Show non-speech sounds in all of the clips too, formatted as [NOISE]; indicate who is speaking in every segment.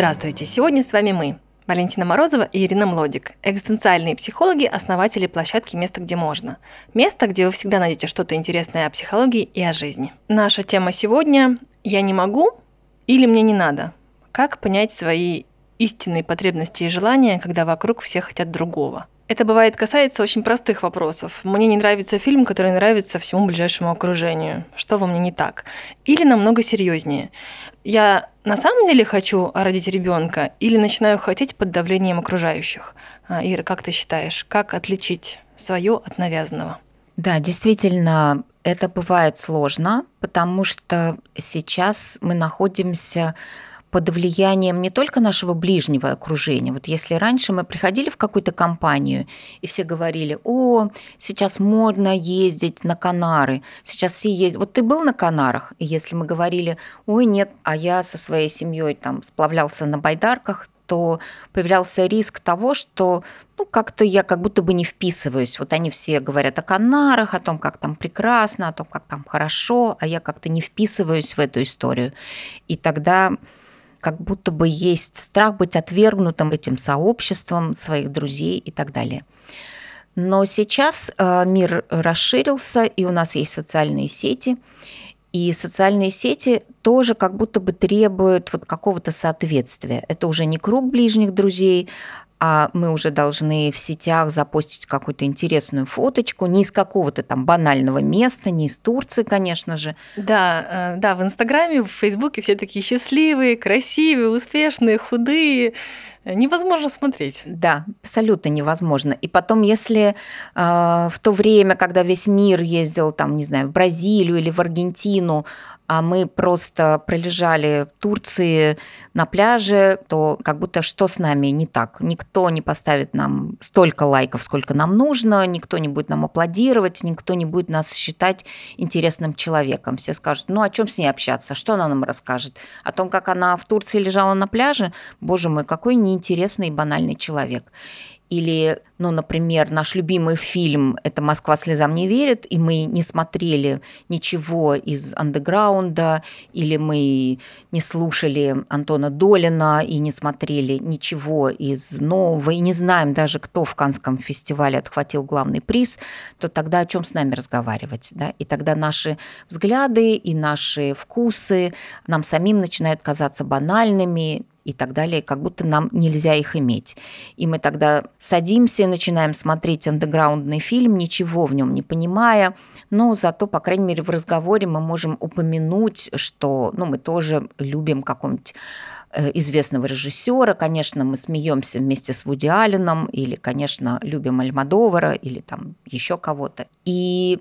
Speaker 1: Здравствуйте! Сегодня с вами мы, Валентина Морозова и Ирина Млодик, экзистенциальные психологи, основатели площадки «Место, где можно». Место, где вы всегда найдете что-то интересное о психологии и о жизни. Наша тема сегодня «Я не могу» или «Мне не надо». Как понять свои истинные потребности и желания, когда вокруг все хотят другого – это бывает касается очень простых вопросов. Мне не нравится фильм, который нравится всему ближайшему окружению. Что во мне не так? Или намного серьезнее. Я на самом деле хочу родить ребенка или начинаю хотеть под давлением окружающих? А, Ира, как ты считаешь, как отличить свое от навязанного?
Speaker 2: Да, действительно, это бывает сложно, потому что сейчас мы находимся под влиянием не только нашего ближнего окружения. Вот если раньше мы приходили в какую-то компанию, и все говорили, о, сейчас модно ездить на Канары, сейчас все ездят. Вот ты был на Канарах? И если мы говорили, ой, нет, а я со своей семьей там сплавлялся на байдарках, то появлялся риск того, что ну, как-то я как будто бы не вписываюсь. Вот они все говорят о Канарах, о том, как там прекрасно, о том, как там хорошо, а я как-то не вписываюсь в эту историю. И тогда как будто бы есть страх быть отвергнутым этим сообществом своих друзей и так далее. Но сейчас э, мир расширился, и у нас есть социальные сети, и социальные сети тоже как будто бы требуют вот какого-то соответствия. Это уже не круг ближних друзей, а мы уже должны в сетях запостить какую-то интересную фоточку, не из какого-то там банального места, не из Турции, конечно же.
Speaker 1: Да, э, да, в Инстаграме, в Фейсбуке все такие счастливые, красивые, успешные, худые, невозможно смотреть.
Speaker 2: Да, абсолютно невозможно. И потом, если э, в то время, когда весь мир ездил, там, не знаю, в Бразилию или в Аргентину, а мы просто пролежали в Турции на пляже, то как будто что с нами не так. Никто не поставит нам столько лайков, сколько нам нужно, никто не будет нам аплодировать, никто не будет нас считать интересным человеком. Все скажут, ну о чем с ней общаться, что она нам расскажет? О том, как она в Турции лежала на пляже? Боже мой, какой неинтересный и банальный человек. Или, ну, например, наш любимый фильм «Это Москва слезам не верит», и мы не смотрели ничего из андеграунда, или мы не слушали Антона Долина и не смотрели ничего из нового, и не знаем даже, кто в Канском фестивале отхватил главный приз, то тогда о чем с нами разговаривать? Да? И тогда наши взгляды и наши вкусы нам самим начинают казаться банальными, и так далее, как будто нам нельзя их иметь. И мы тогда садимся и начинаем смотреть андеграундный фильм, ничего в нем не понимая, но зато, по крайней мере, в разговоре мы можем упомянуть, что ну, мы тоже любим какого-нибудь э, известного режиссера, конечно, мы смеемся вместе с Вуди Алленом, или, конечно, любим Альмадовара, или там еще кого-то. И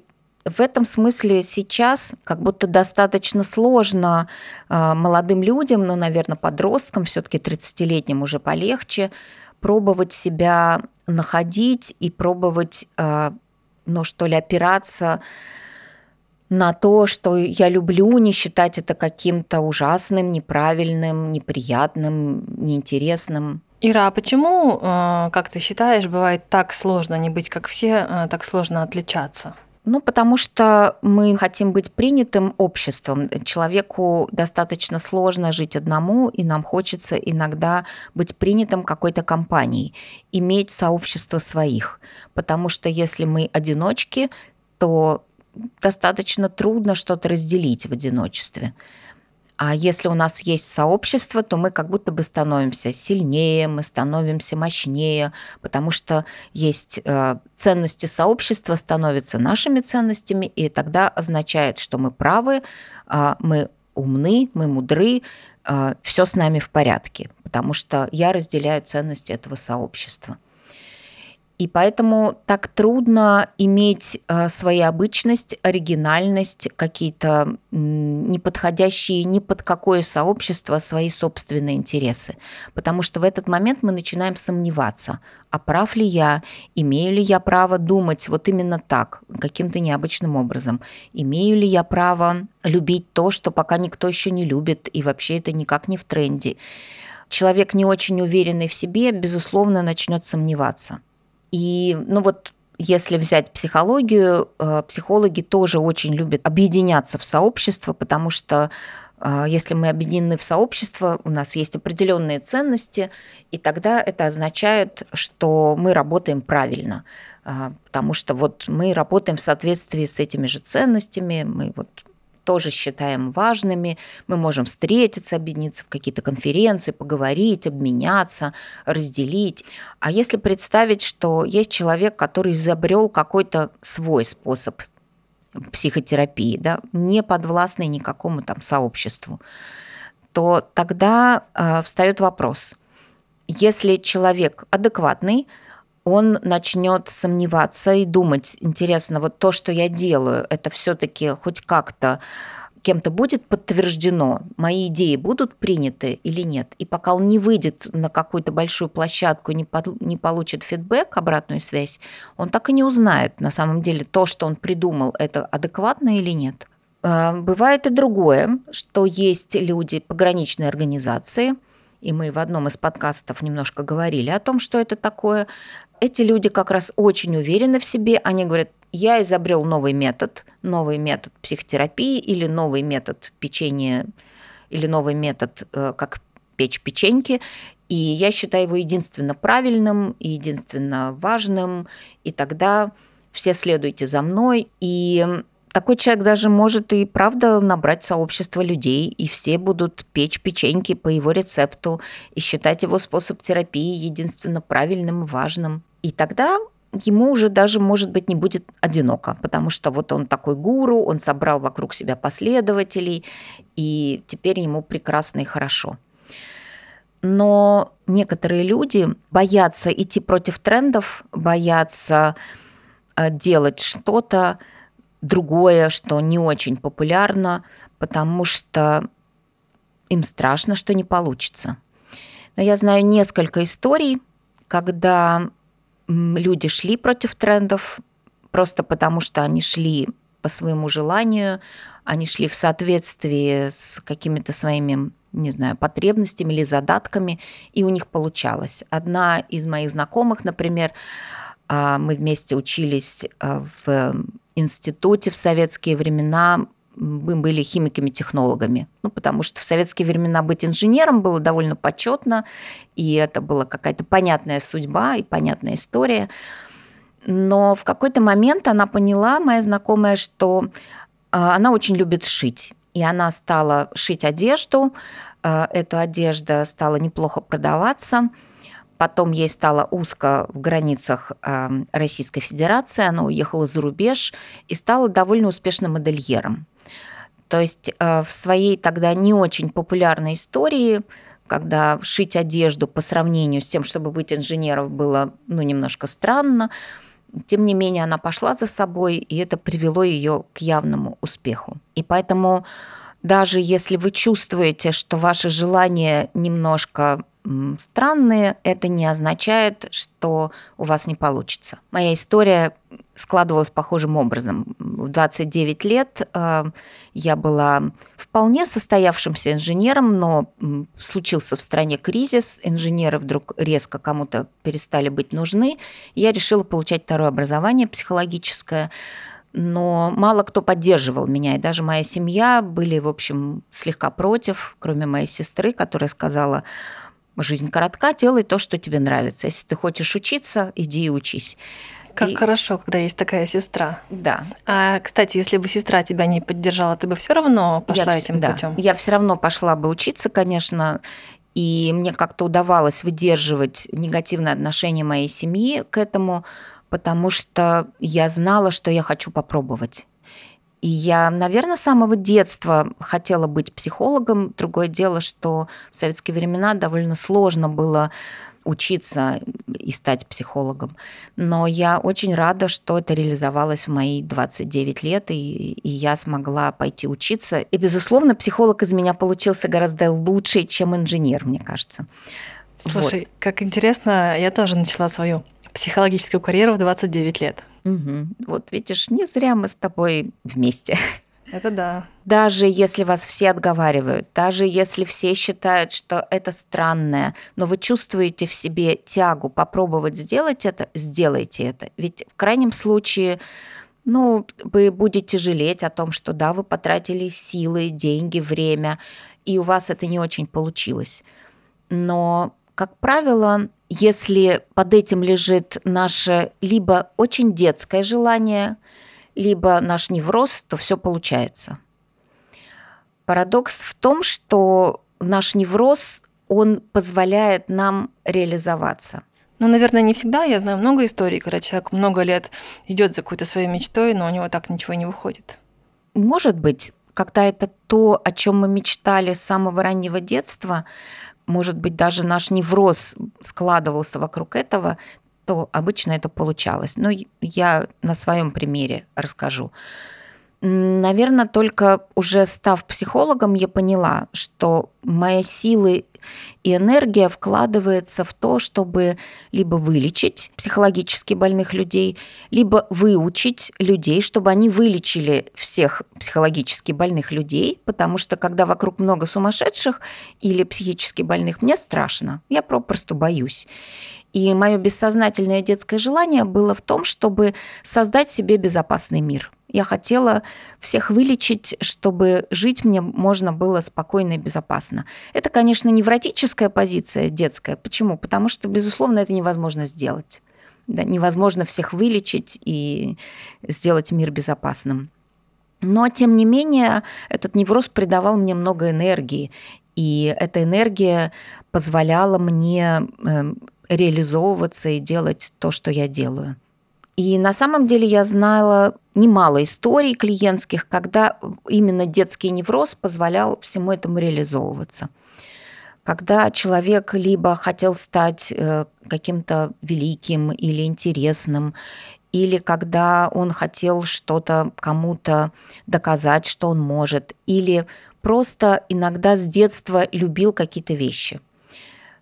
Speaker 2: в этом смысле сейчас как будто достаточно сложно э, молодым людям, ну, наверное, подросткам, все-таки 30-летним уже полегче, пробовать себя находить и пробовать, э, ну, что ли, опираться на то, что я люблю, не считать это каким-то ужасным, неправильным, неприятным, неинтересным.
Speaker 1: Ира, а почему, э, как ты считаешь, бывает так сложно не быть как все, так сложно отличаться?
Speaker 2: Ну, потому что мы хотим быть принятым обществом. Человеку достаточно сложно жить одному, и нам хочется иногда быть принятым какой-то компанией, иметь сообщество своих. Потому что если мы одиночки, то достаточно трудно что-то разделить в одиночестве. А если у нас есть сообщество, то мы как будто бы становимся сильнее, мы становимся мощнее, потому что есть э, ценности сообщества, становятся нашими ценностями, и тогда означает, что мы правы, э, мы умны, мы мудры, э, все с нами в порядке, потому что я разделяю ценности этого сообщества. И поэтому так трудно иметь э, своеобычность, оригинальность, какие-то неподходящие ни под какое сообщество свои собственные интересы. Потому что в этот момент мы начинаем сомневаться, а прав ли я, имею ли я право думать вот именно так, каким-то необычным образом, имею ли я право любить то, что пока никто еще не любит, и вообще это никак не в тренде. Человек не очень уверенный в себе, безусловно, начнет сомневаться. И, ну вот, если взять психологию, э, психологи тоже очень любят объединяться в сообщество, потому что э, если мы объединены в сообщество, у нас есть определенные ценности, и тогда это означает, что мы работаем правильно, э, потому что вот мы работаем в соответствии с этими же ценностями, мы вот тоже считаем важными. Мы можем встретиться, объединиться в какие-то конференции, поговорить, обменяться, разделить. А если представить, что есть человек, который изобрел какой-то свой способ психотерапии, да, не подвластный никакому там сообществу, то тогда э, встает вопрос. Если человек адекватный, он начнет сомневаться и думать, интересно, вот то, что я делаю, это все-таки хоть как-то кем-то будет подтверждено, мои идеи будут приняты или нет. И пока он не выйдет на какую-то большую площадку, не, под, не получит фидбэк, обратную связь, он так и не узнает, на самом деле, то, что он придумал, это адекватно или нет. А, бывает и другое, что есть люди пограничной организации, и мы в одном из подкастов немножко говорили о том, что это такое, эти люди как раз очень уверены в себе, они говорят, я изобрел новый метод, новый метод психотерапии или новый метод печенья, или новый метод, э, как печь печеньки, и я считаю его единственно правильным и единственно важным, и тогда все следуйте за мной, и такой человек даже может и правда набрать сообщество людей, и все будут печь печеньки по его рецепту и считать его способ терапии единственно правильным и важным. И тогда ему уже даже, может быть, не будет одиноко, потому что вот он такой гуру, он собрал вокруг себя последователей, и теперь ему прекрасно и хорошо. Но некоторые люди боятся идти против трендов, боятся э, делать что-то другое, что не очень популярно, потому что им страшно, что не получится. Но я знаю несколько историй, когда люди шли против трендов просто потому, что они шли по своему желанию, они шли в соответствии с какими-то своими, не знаю, потребностями или задатками, и у них получалось. Одна из моих знакомых, например, а, мы вместе учились а, в институте в советские времена, мы были химиками-технологами. Ну, потому что в советские времена быть инженером было довольно почетно, и это была какая-то понятная судьба и понятная история. Но в какой-то момент она поняла, моя знакомая, что а, она очень любит шить. И она стала шить одежду. А, эта одежда стала неплохо продаваться. Потом ей стало узко в границах Российской Федерации, она уехала за рубеж и стала довольно успешным модельером. То есть э, в своей тогда не очень популярной истории, когда шить одежду по сравнению с тем, чтобы быть инженером, было ну, немножко странно, тем не менее она пошла за собой, и это привело ее к явному успеху. И поэтому даже если вы чувствуете, что ваше желание немножко странные, это не означает, что у вас не получится. Моя история складывалась похожим образом. В 29 лет э, я была вполне состоявшимся инженером, но случился в стране кризис, инженеры вдруг резко кому-то перестали быть нужны. Я решила получать второе образование психологическое, но мало кто поддерживал меня, и даже моя семья были, в общем, слегка против, кроме моей сестры, которая сказала, Жизнь коротка, делай то, что тебе нравится. Если ты хочешь учиться, иди и учись.
Speaker 1: Как и... хорошо, когда есть такая сестра.
Speaker 2: Да.
Speaker 1: А, кстати, если бы сестра тебя не поддержала, ты бы все равно пошла
Speaker 2: я,
Speaker 1: этим
Speaker 2: да,
Speaker 1: путем.
Speaker 2: Я все равно пошла бы учиться, конечно. И мне как-то удавалось выдерживать негативное отношение моей семьи к этому, потому что я знала, что я хочу попробовать. И я, наверное, с самого детства хотела быть психологом. Другое дело, что в советские времена довольно сложно было учиться и стать психологом. Но я очень рада, что это реализовалось в мои 29 лет, и, и я смогла пойти учиться. И, безусловно, психолог из меня получился гораздо лучше, чем инженер, мне кажется.
Speaker 1: Слушай, вот. как интересно, я тоже начала свою психологическую карьеру в 29 лет.
Speaker 2: Угу. Вот видишь, не зря мы с тобой вместе.
Speaker 1: Это да.
Speaker 2: Даже если вас все отговаривают, даже если все считают, что это странное, но вы чувствуете в себе тягу попробовать сделать это, сделайте это. Ведь в крайнем случае ну, вы будете жалеть о том, что да, вы потратили силы, деньги, время, и у вас это не очень получилось. Но, как правило, если под этим лежит наше либо очень детское желание, либо наш невроз, то все получается. Парадокс в том, что наш невроз, он позволяет нам реализоваться.
Speaker 1: Ну, наверное, не всегда. Я знаю много историй, когда человек много лет идет за какой-то своей мечтой, но у него так ничего не выходит.
Speaker 2: Может быть, когда это то, о чем мы мечтали с самого раннего детства, может быть, даже наш невроз складывался вокруг этого, то обычно это получалось. Но я на своем примере расскажу. Наверное, только уже став психологом, я поняла, что мои силы и энергия вкладывается в то, чтобы либо вылечить психологически больных людей, либо выучить людей, чтобы они вылечили всех психологически больных людей, потому что когда вокруг много сумасшедших или психически больных, мне страшно, я попросту боюсь. И мое бессознательное детское желание было в том, чтобы создать себе безопасный мир. Я хотела всех вылечить, чтобы жить мне можно было спокойно и безопасно. Это, конечно, невротическая позиция детская. Почему? Потому что, безусловно, это невозможно сделать. Да, невозможно всех вылечить и сделать мир безопасным. Но, тем не менее, этот невроз придавал мне много энергии, и эта энергия позволяла мне эм, реализовываться и делать то, что я делаю. И на самом деле я знала немало историй клиентских, когда именно детский невроз позволял всему этому реализовываться. Когда человек либо хотел стать э, каким-то великим или интересным, или когда он хотел что-то кому-то доказать, что он может, или просто иногда с детства любил какие-то вещи –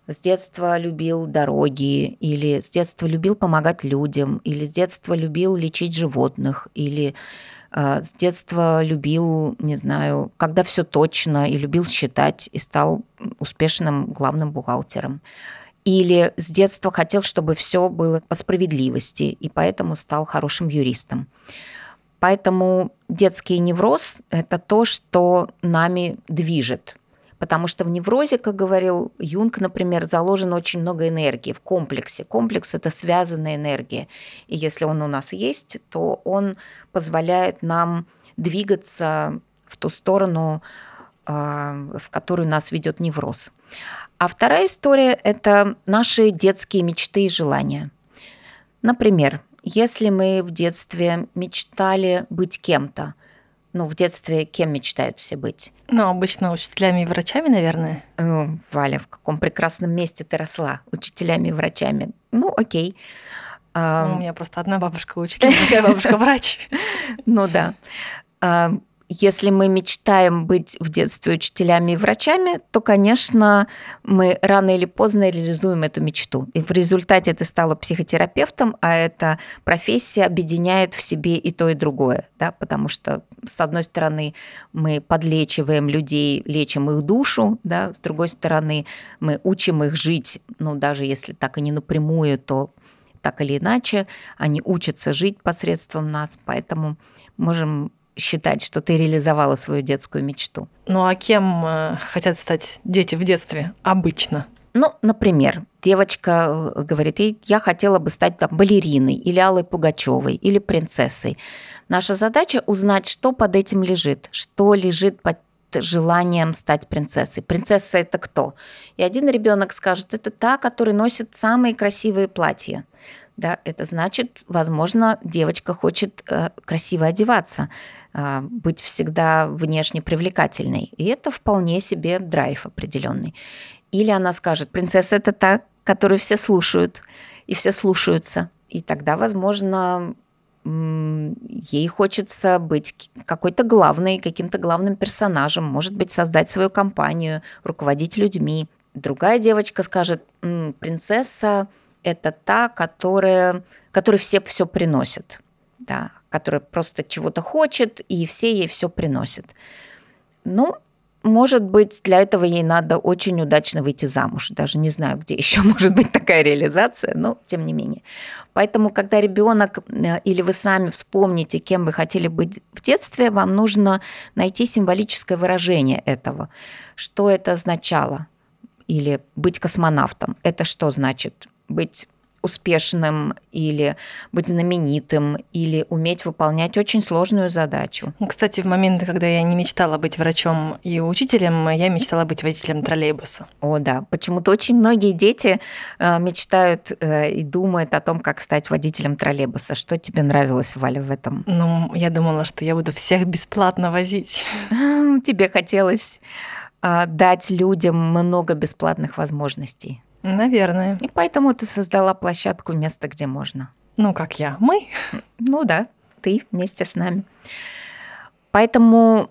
Speaker 2: с детства любил дороги, или с детства любил помогать людям, или с детства любил лечить животных, или э, с детства любил, не знаю, когда все точно, и любил считать, и стал успешным главным бухгалтером. Или с детства хотел, чтобы все было по справедливости, и поэтому стал хорошим юристом. Поэтому детский невроз – это то, что нами движет – Потому что в неврозе, как говорил Юнг, например, заложено очень много энергии в комплексе. Комплекс – это связанная энергия. И если он у нас есть, то он позволяет нам двигаться в ту сторону, а, в которую нас ведет невроз. А вторая история – это наши детские мечты и желания. Например, если мы в детстве мечтали быть кем-то – ну, в детстве кем мечтают все быть?
Speaker 1: Ну, обычно учителями и врачами, наверное.
Speaker 2: Ну, Валя, в каком прекрасном месте ты росла? Учителями и врачами. Ну, окей.
Speaker 1: Ну, у меня просто одна бабушка учитель, другая бабушка врач. [LAUGHS]
Speaker 2: Ну да если мы мечтаем быть в детстве учителями и врачами, то, конечно, мы рано или поздно реализуем эту мечту. И в результате ты стала психотерапевтом, а эта профессия объединяет в себе и то, и другое. Да? Потому что, с одной стороны, мы подлечиваем людей, лечим их душу, да? с другой стороны, мы учим их жить, ну, даже если так и не напрямую, то так или иначе, они учатся жить посредством нас, поэтому можем считать, что ты реализовала свою детскую мечту.
Speaker 1: Ну а кем э, хотят стать дети в детстве обычно?
Speaker 2: Ну, например, девочка э, говорит, я хотела бы стать там балериной или Аллой Пугачевой или принцессой. Наша задача узнать, что под этим лежит, что лежит под желанием стать принцессой. Принцесса это кто? И один ребенок скажет, это та, которая носит самые красивые платья да, это значит, возможно, девочка хочет э, красиво одеваться, э, быть всегда внешне привлекательной. И это вполне себе драйв определенный. Или она скажет, принцесса это та, которую все слушают, и все слушаются. И тогда, возможно, ей хочется быть какой-то главной, каким-то главным персонажем, может быть, создать свою компанию, руководить людьми. Другая девочка скажет, принцесса это та, которая, которой все все приносят, да, которая просто чего-то хочет, и все ей все приносят. Ну, может быть, для этого ей надо очень удачно выйти замуж. Даже не знаю, где [LAUGHS] еще может быть такая реализация, но тем не менее. Поэтому, когда ребенок э, или вы сами вспомните, кем вы хотели быть в детстве, вам нужно найти символическое выражение этого. Что это означало? Или быть космонавтом. Это что значит? Быть успешным или быть знаменитым или уметь выполнять очень сложную задачу.
Speaker 1: Кстати, в моменты, когда я не мечтала быть врачом и учителем, я мечтала быть водителем троллейбуса.
Speaker 2: О, да. Почему-то очень многие дети э, мечтают э, и думают о том, как стать водителем троллейбуса. Что тебе нравилось, Валя, в этом?
Speaker 1: Ну, я думала, что я буду всех бесплатно возить.
Speaker 2: Тебе хотелось э, дать людям много бесплатных возможностей.
Speaker 1: Наверное.
Speaker 2: И поэтому ты создала площадку «Место, где можно».
Speaker 1: Ну, как я. Мы?
Speaker 2: Ну да, ты вместе с нами. Поэтому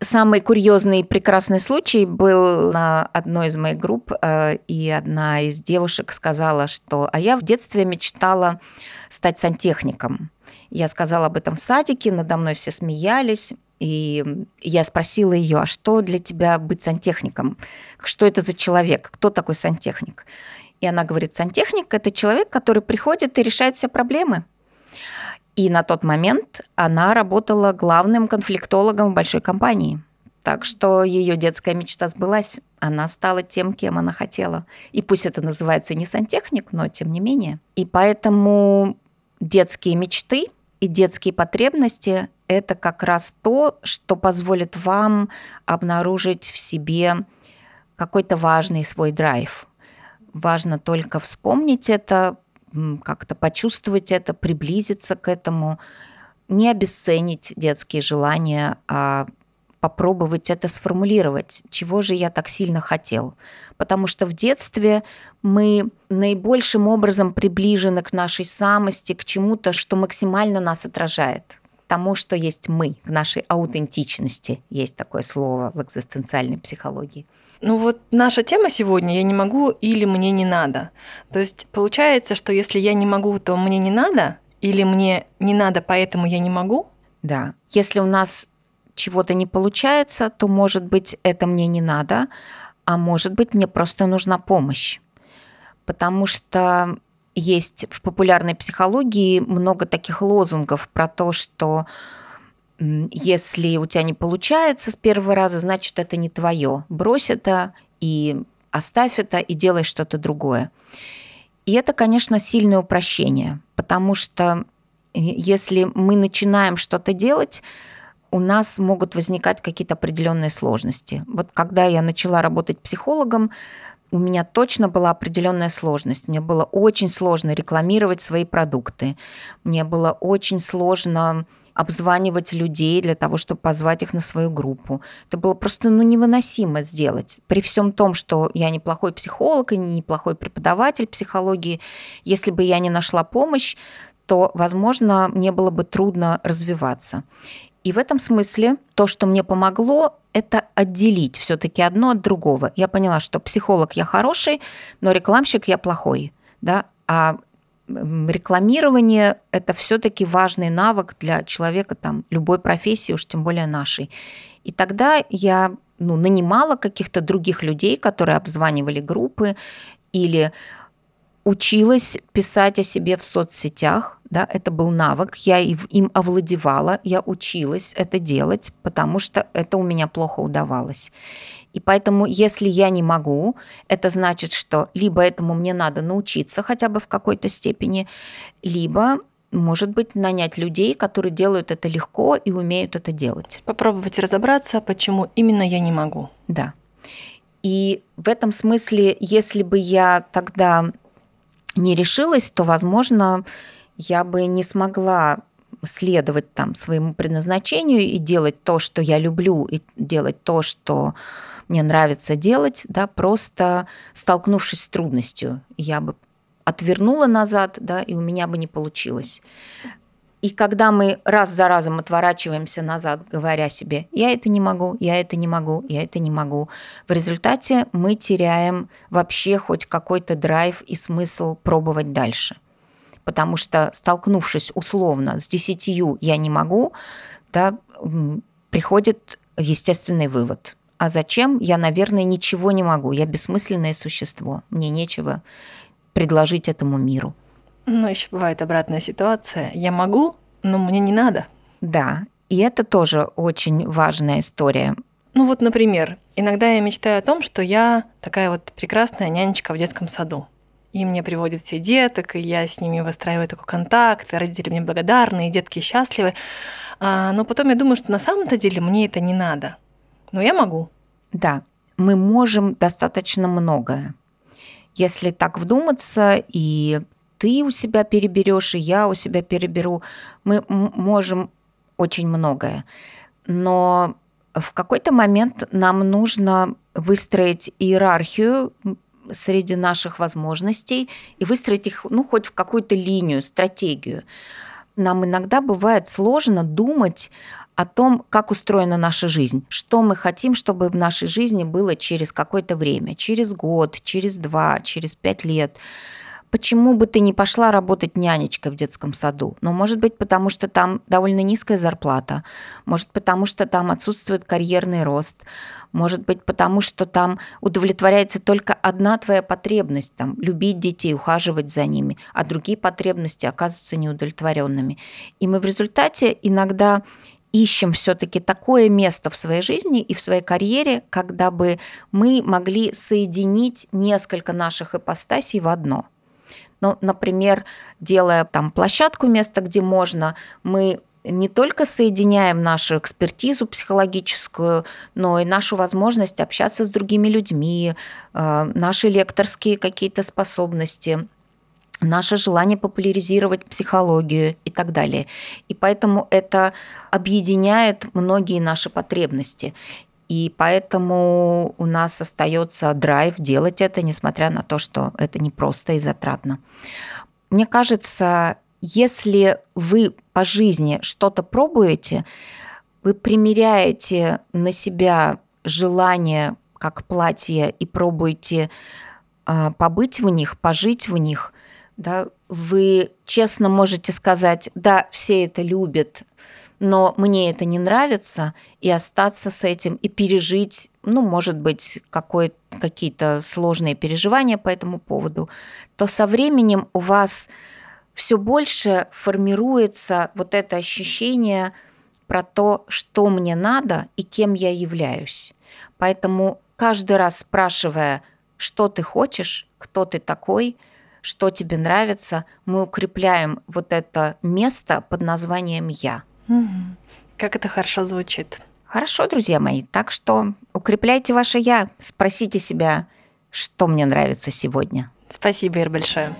Speaker 2: самый курьезный и прекрасный случай был на одной из моих групп, э, и одна из девушек сказала, что «а я в детстве мечтала стать сантехником». Я сказала об этом в садике, надо мной все смеялись, и я спросила ее, а что для тебя быть сантехником? Что это за человек? Кто такой сантехник? И она говорит, сантехник – это человек, который приходит и решает все проблемы. И на тот момент она работала главным конфликтологом в большой компании. Так что ее детская мечта сбылась. Она стала тем, кем она хотела. И пусть это называется не сантехник, но тем не менее. И поэтому детские мечты и детские потребности это как раз то, что позволит вам обнаружить в себе какой-то важный свой драйв. Важно только вспомнить это, как-то почувствовать это, приблизиться к этому, не обесценить детские желания, а попробовать это сформулировать, чего же я так сильно хотел. Потому что в детстве мы наибольшим образом приближены к нашей самости, к чему-то, что максимально нас отражает тому, что есть мы, к нашей аутентичности. Есть такое слово в экзистенциальной психологии.
Speaker 1: Ну вот наша тема сегодня «я не могу» или «мне не надо». То есть получается, что если я не могу, то мне не надо, или мне не надо, поэтому я не могу?
Speaker 2: Да. Если у нас чего-то не получается, то, может быть, это мне не надо, а может быть, мне просто нужна помощь. Потому что есть в популярной психологии много таких лозунгов про то, что если у тебя не получается с первого раза, значит, это не твое. Брось это и оставь это и делай что-то другое. И это, конечно, сильное упрощение, потому что э, если мы начинаем что-то делать, у нас могут возникать какие-то определенные сложности. Вот когда я начала работать психологом, у меня точно была определенная сложность. Мне было очень сложно рекламировать свои продукты. Мне было очень сложно обзванивать людей для того, чтобы позвать их на свою группу. Это было просто ну, невыносимо сделать. При всем том, что я неплохой психолог и неплохой преподаватель психологии, если бы я не нашла помощь, то, возможно, мне было бы трудно развиваться. И в этом смысле то, что мне помогло, это отделить все-таки одно от другого. Я поняла, что психолог я хороший, но рекламщик я плохой. Да? А рекламирование – это все-таки важный навык для человека там, любой профессии, уж тем более нашей. И тогда я ну, нанимала каких-то других людей, которые обзванивали группы или училась писать о себе в соцсетях, да, это был навык, я им овладевала, я училась это делать, потому что это у меня плохо удавалось. И поэтому, если я не могу, это значит, что либо этому мне надо научиться хотя бы в какой-то степени, либо может быть, нанять людей, которые делают это легко и умеют это делать.
Speaker 1: Попробовать разобраться, почему именно я не могу.
Speaker 2: Да. И в этом смысле, если бы я тогда не решилась, то, возможно, я бы не смогла следовать там своему предназначению и делать то, что я люблю, и делать то, что мне нравится делать, да, просто столкнувшись с трудностью, я бы отвернула назад, да, и у меня бы не получилось. И когда мы раз за разом отворачиваемся назад, говоря себе, я это не могу, я это не могу, я это не могу, в результате мы теряем вообще хоть какой-то драйв и смысл пробовать дальше. Потому что столкнувшись условно с десятью «я не могу», да, приходит естественный вывод. А зачем? Я, наверное, ничего не могу. Я бессмысленное существо. Мне нечего предложить этому миру.
Speaker 1: Ну, еще бывает обратная ситуация. Я могу, но мне не надо.
Speaker 2: Да, и это тоже очень важная история.
Speaker 1: Ну вот, например, иногда я мечтаю о том, что я такая вот прекрасная нянечка в детском саду. И мне приводят все деток, и я с ними выстраиваю такой контакт, и родители мне благодарны, и детки счастливы. А, но потом я думаю, что на самом-то деле мне это не надо. Но я могу.
Speaker 2: Да, мы можем достаточно многое. Если так вдуматься, и ты у себя переберешь, и я у себя переберу, мы можем очень многое. Но в какой-то момент нам нужно выстроить иерархию среди наших возможностей и выстроить их, ну, хоть в какую-то линию, стратегию. Нам иногда бывает сложно думать о том, как устроена наша жизнь, что мы хотим, чтобы в нашей жизни было через какое-то время, через год, через два, через пять лет почему бы ты не пошла работать нянечкой в детском саду? Ну, может быть, потому что там довольно низкая зарплата, может, потому что там отсутствует карьерный рост, может быть, потому что там удовлетворяется только одна твоя потребность, там, любить детей, ухаживать за ними, а другие потребности оказываются неудовлетворенными. И мы в результате иногда ищем все-таки такое место в своей жизни и в своей карьере, когда бы мы могли соединить несколько наших ипостасей в одно – ну, например, делая там площадку, место, где можно, мы не только соединяем нашу экспертизу психологическую, но и нашу возможность общаться с другими людьми, э, наши лекторские какие-то способности, наше желание популяризировать психологию и так далее. И поэтому это объединяет многие наши потребности. И поэтому у нас остается драйв делать это, несмотря на то, что это непросто и затратно. Мне кажется, если вы по жизни что-то пробуете, вы примеряете на себя желание как платье и пробуете э, побыть в них, пожить в них, да, вы честно можете сказать, да, все это любят, но мне это не нравится, и остаться с этим, и пережить, ну, может быть, какие-то сложные переживания по этому поводу, то со временем у вас все больше формируется вот это ощущение про то, что мне надо и кем я являюсь. Поэтому каждый раз спрашивая, что ты хочешь, кто ты такой, что тебе нравится, мы укрепляем вот это место под названием «я».
Speaker 1: Как это хорошо звучит.
Speaker 2: Хорошо, друзья мои. Так что укрепляйте ваше «я». Спросите себя, что мне нравится сегодня.
Speaker 1: Спасибо, Ир, большое.